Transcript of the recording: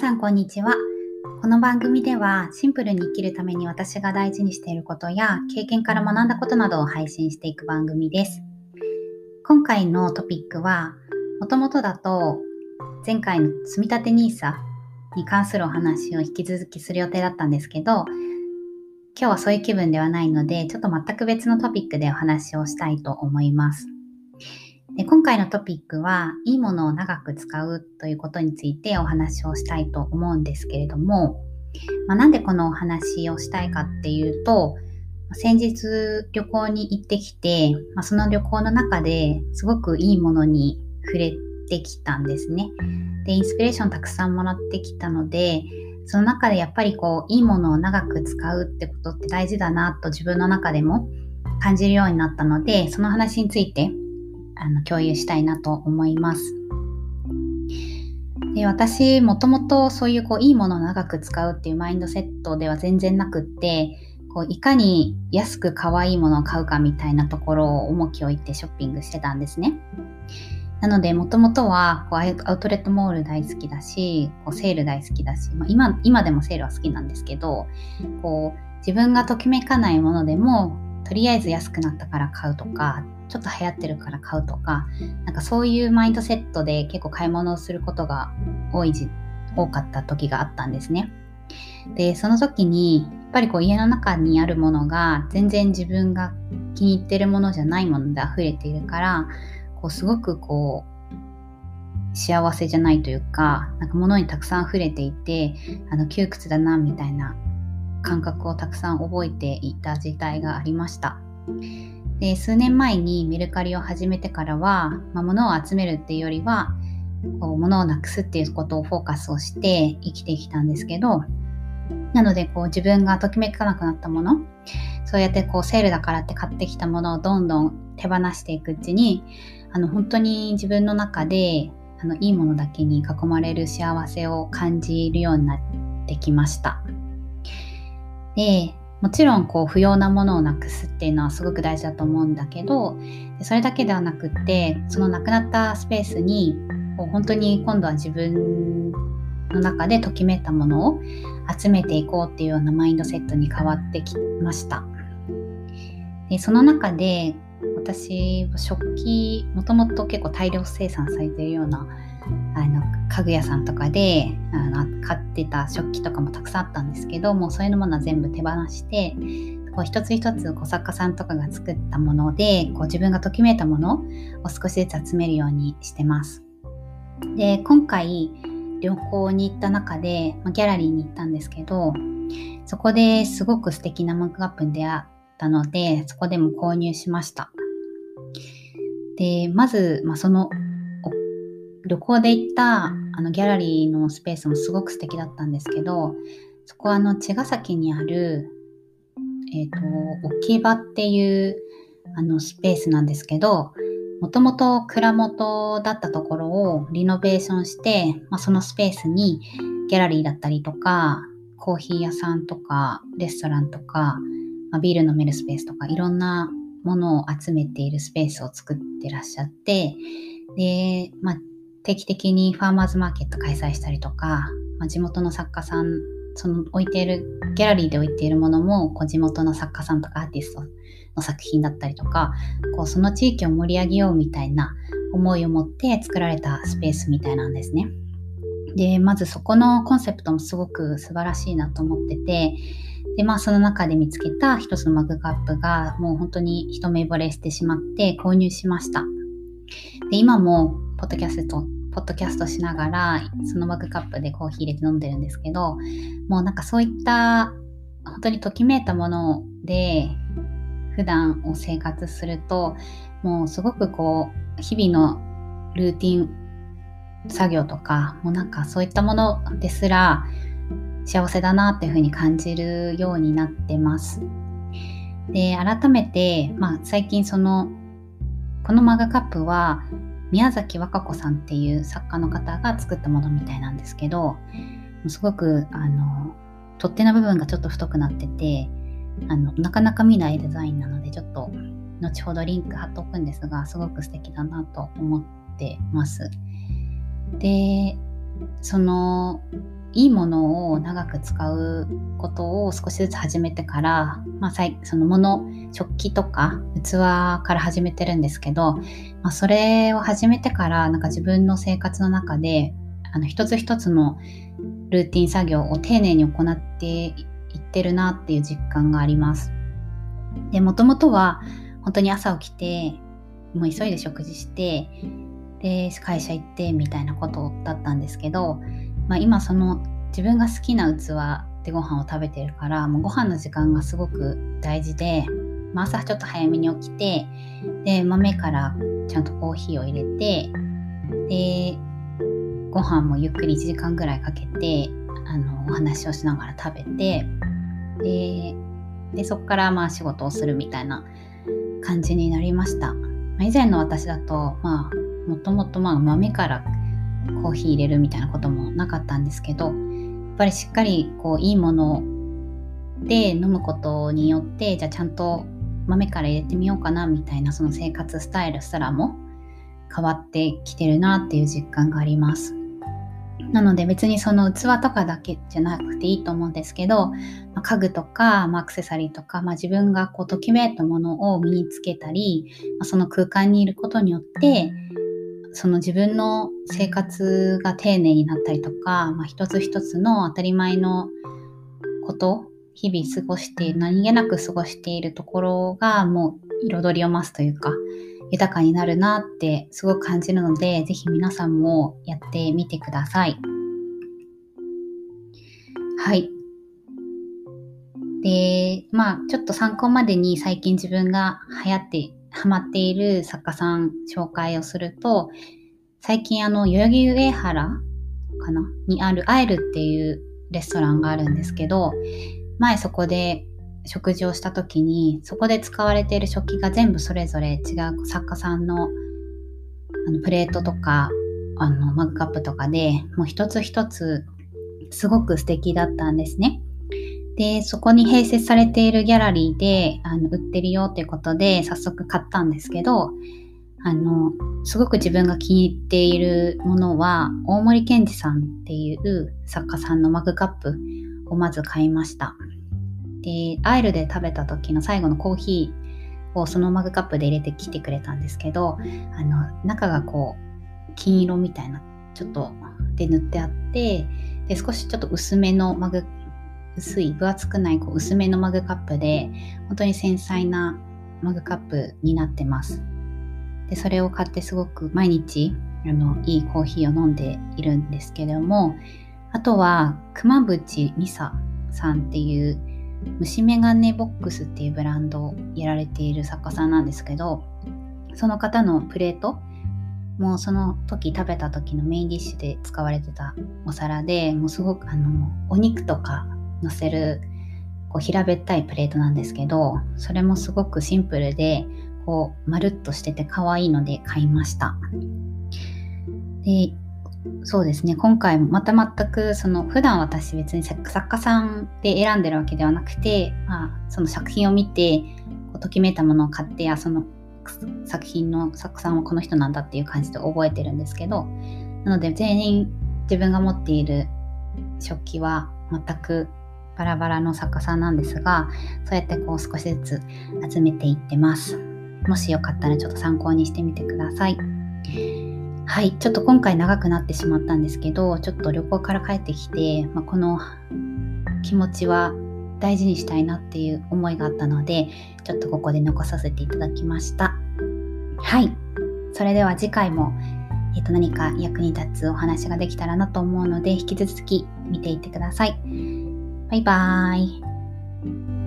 さんこんにちは。この番組ではシンプルに生きるために私が大事にしていることや経験から学んだことなどを配信していく番組です。今回のトピックはもともとだと前回の積立 NISA に関するお話を引き続きする予定だったんですけど今日はそういう気分ではないのでちょっと全く別のトピックでお話をしたいと思います。で今回のトピックは、いいものを長く使うということについてお話をしたいと思うんですけれども、まあ、なんでこのお話をしたいかっていうと、先日旅行に行ってきて、まあ、その旅行の中ですごくいいものに触れてきたんですね。で、インスピレーションたくさんもらってきたので、その中でやっぱりこう、いいものを長く使うってことって大事だなと自分の中でも感じるようになったので、その話についてあの共有したいなと思います。で私もともとそういうこういいものを長く使うっていうマインドセットでは全然なくってこういかに安く可愛いものを買うかみたいなところを重きを置いてショッピングしてたんですね。なのでもともとはこうアウトレットモール大好きだしこうセール大好きだし、まあ、今今でもセールは好きなんですけどこう自分がときめかないものでもとりあえず安くなったから買うとかちょっと流行ってるから買うとか、なんかそういうマインドセットで結構買い物をすることが多い多かった時があったんですね。で、その時に、やっぱりこう家の中にあるものが全然自分が気に入ってるものじゃないもので溢れているから、こうすごくこう、幸せじゃないというか、なんか物にたくさん溢れていて、あの窮屈だなみたいな感覚をたくさん覚えていた時代がありました。で数年前にメルカリを始めてからは、まあ、物を集めるっていうよりはこう物をなくすっていうことをフォーカスをして生きてきたんですけどなのでこう自分がときめかなくなったものそうやってこうセールだからって買ってきたものをどんどん手放していくうちにあの本当に自分の中であのいいものだけに囲まれる幸せを感じるようになってきました。でもちろんこう不要なものをなくすっていうのはすごく大事だと思うんだけどそれだけではなくってそのなくなったスペースにこう本当に今度は自分の中でときめいたものを集めていこうっていうようなマインドセットに変わってきました。でその中で私食器もともと結構大量生産されているようなあの家具屋さんとかであの買ってた食器とかもたくさんあったんですけどもうそういうものは全部手放してこう一つ一つこう作家さんとかが作ったものでこう自分がときめいたものを少しずつ集めるようにしてます。で今回旅行に行った中で、まギャラリーに行ったんですけどそこですごく素敵なマグカップに出会ったのでそこでも購入しました。でまず、まあ、その旅行で行ったあのギャラリーのスペースもすごく素敵だったんですけどそこはあの茅ヶ崎にある、えっ、ー、と置き場っていうあのスペースなんですけどもともと蔵元だったところをリノベーションして、まあ、そのスペースにギャラリーだったりとかコーヒー屋さんとかレストランとか、まあ、ビール飲めるスペースとかいろんなものを集めているスペースを作ってらっしゃってで、まあ、定期的にファーマーズマーケット開催したりとか、まあ、地元の作家さんその置いているギャラリーで置いているものもこう地元の作家さんとかアーティストの作品だったりとかこうその地域を盛り上げようみたいな思いを持って作られたスペースみたいなんですね。でまずそこのコンセプトもすごく素晴らしいなと思っててでまあその中で見つけた一つのマグカップがもう本当に一目惚れしてしまって購入しました。で今もポッドキャストポッドキャストしながらそのマグカップでコーヒー入れて飲んでるんですけどもうなんかそういった本当にときめいたもので普段を生活するともうすごくこう日々のルーティン作業とかもうなんかそういったものですら幸せだなっていうふうに感じるようになってます。で改めて、まあ、最近そのこのマグカップは宮崎和歌子さんっていう作家の方が作ったものみたいなんですけどすごくあの取っ手の部分がちょっと太くなっててあのなかなか見ないデザインなのでちょっと後ほどリンク貼っておくんですがすごく素敵だなと思ってます。でそのいいものを長く使うことを少しずつ始めてから、まあ、そのもの食器とか器から始めてるんですけど、まあ、それを始めてからなんか自分の生活の中であの一つ一つのルーティン作業を丁寧に行っていってるなっていう実感があります。で、もともとは本当に朝起きて、もう急いで食事して、で、会社行ってみたいなことだったんですけど、まあ、今その自分が好きな器でご飯を食べてるからもうご飯の時間がすごく大事で、まあ、朝ちょっと早めに起きてで豆からちゃんとコーヒーを入れてでご飯もゆっくり1時間ぐらいかけてあのお話をしながら食べてででそこからまあ仕事をするみたいな感じになりました。まあ、以前の私だとまあもともとまあ豆からコーヒー入れるみたいなこともなかったんですけどやっぱりしっかりこういいもので飲むことによってじゃあちゃんと豆から入れてみようかなみたいなその生活スタイルすらも変わってきてるなっていう実感があります。なので別にその器とかだけじゃなくていいと思うんですけど、まあ、家具とか、まあ、アクセサリーとか、まあ、自分がこうときめいたものを身につけたり、まあ、その空間にいることによってその自分の生活が丁寧になったりとか、まあ、一つ一つの当たり前のこと日々過ごして何気なく過ごしているところがもう彩りを増すというか豊かになるなってすごく感じるので是非皆さんもやってみてください。はい。で、まあちょっと参考までに最近自分が流行ってハマっている作家さん紹介をすると、最近あの、代々木上原かな？にあるアイルっていうレストランがあるんですけど、前そこで食事をした時に、そこで使われている食器が全部それぞれ違う作家さんのあのプレートとか、あのマグカップとかでもう一つ一つすごく素敵だったんですね。で、そこに併設されているギャラリーであの売ってるよっていうことで早速買ったんですけど、あの、すごく自分が気に入っているものは、大森健二さんっていう作家さんのマグカップをまず買いました。で、アイルで食べた時の最後のコーヒーをそのマグカップで入れてきてくれたんですけど、あの、中がこう、金色みたいな、ちょっとで塗ってあって、で、少しちょっと薄めのマグ薄い分厚くないこう薄めのマグカップで本当に繊細なマグカップになってます。でそれを買ってすごく毎日あのいいコーヒーを飲んでいるんですけれどもあとは熊淵美沙さんっていう虫眼鏡ボックスっていうブランドをやられている作家さんなんですけどその方のプレートもうその時食べた時のメインディッシュで使われてたお皿でもうすごくあのお肉とか乗せるこう平べったいプレートなんですけどそれもすごくシンプルでこうまるっとしてて可愛いので買いました。でそうですね。今回もまた全くその普段私別に作家さんで選んでるわけではなくて、まあ、その作品を見てこうときめいたものを買ってあその作品の作家さんはこの人なんだっていう感じで覚えてるんですけどなので全員自分が持っている食器は全くバラバラの作家さんなんですがそうやってこう少しずつ集めていってます。もしよかったらちょっと参考にしてみてください。はいちょっと今回長くなってしまったんですけどちょっと旅行から帰ってきて、まあ、この気持ちは大事にしたいなっていう思いがあったのでちょっとここで残させていただきました。はいそれでは次回もえー、と何か役に立つお話ができたらなと思うので引き続き見ていってください。バイバーイ。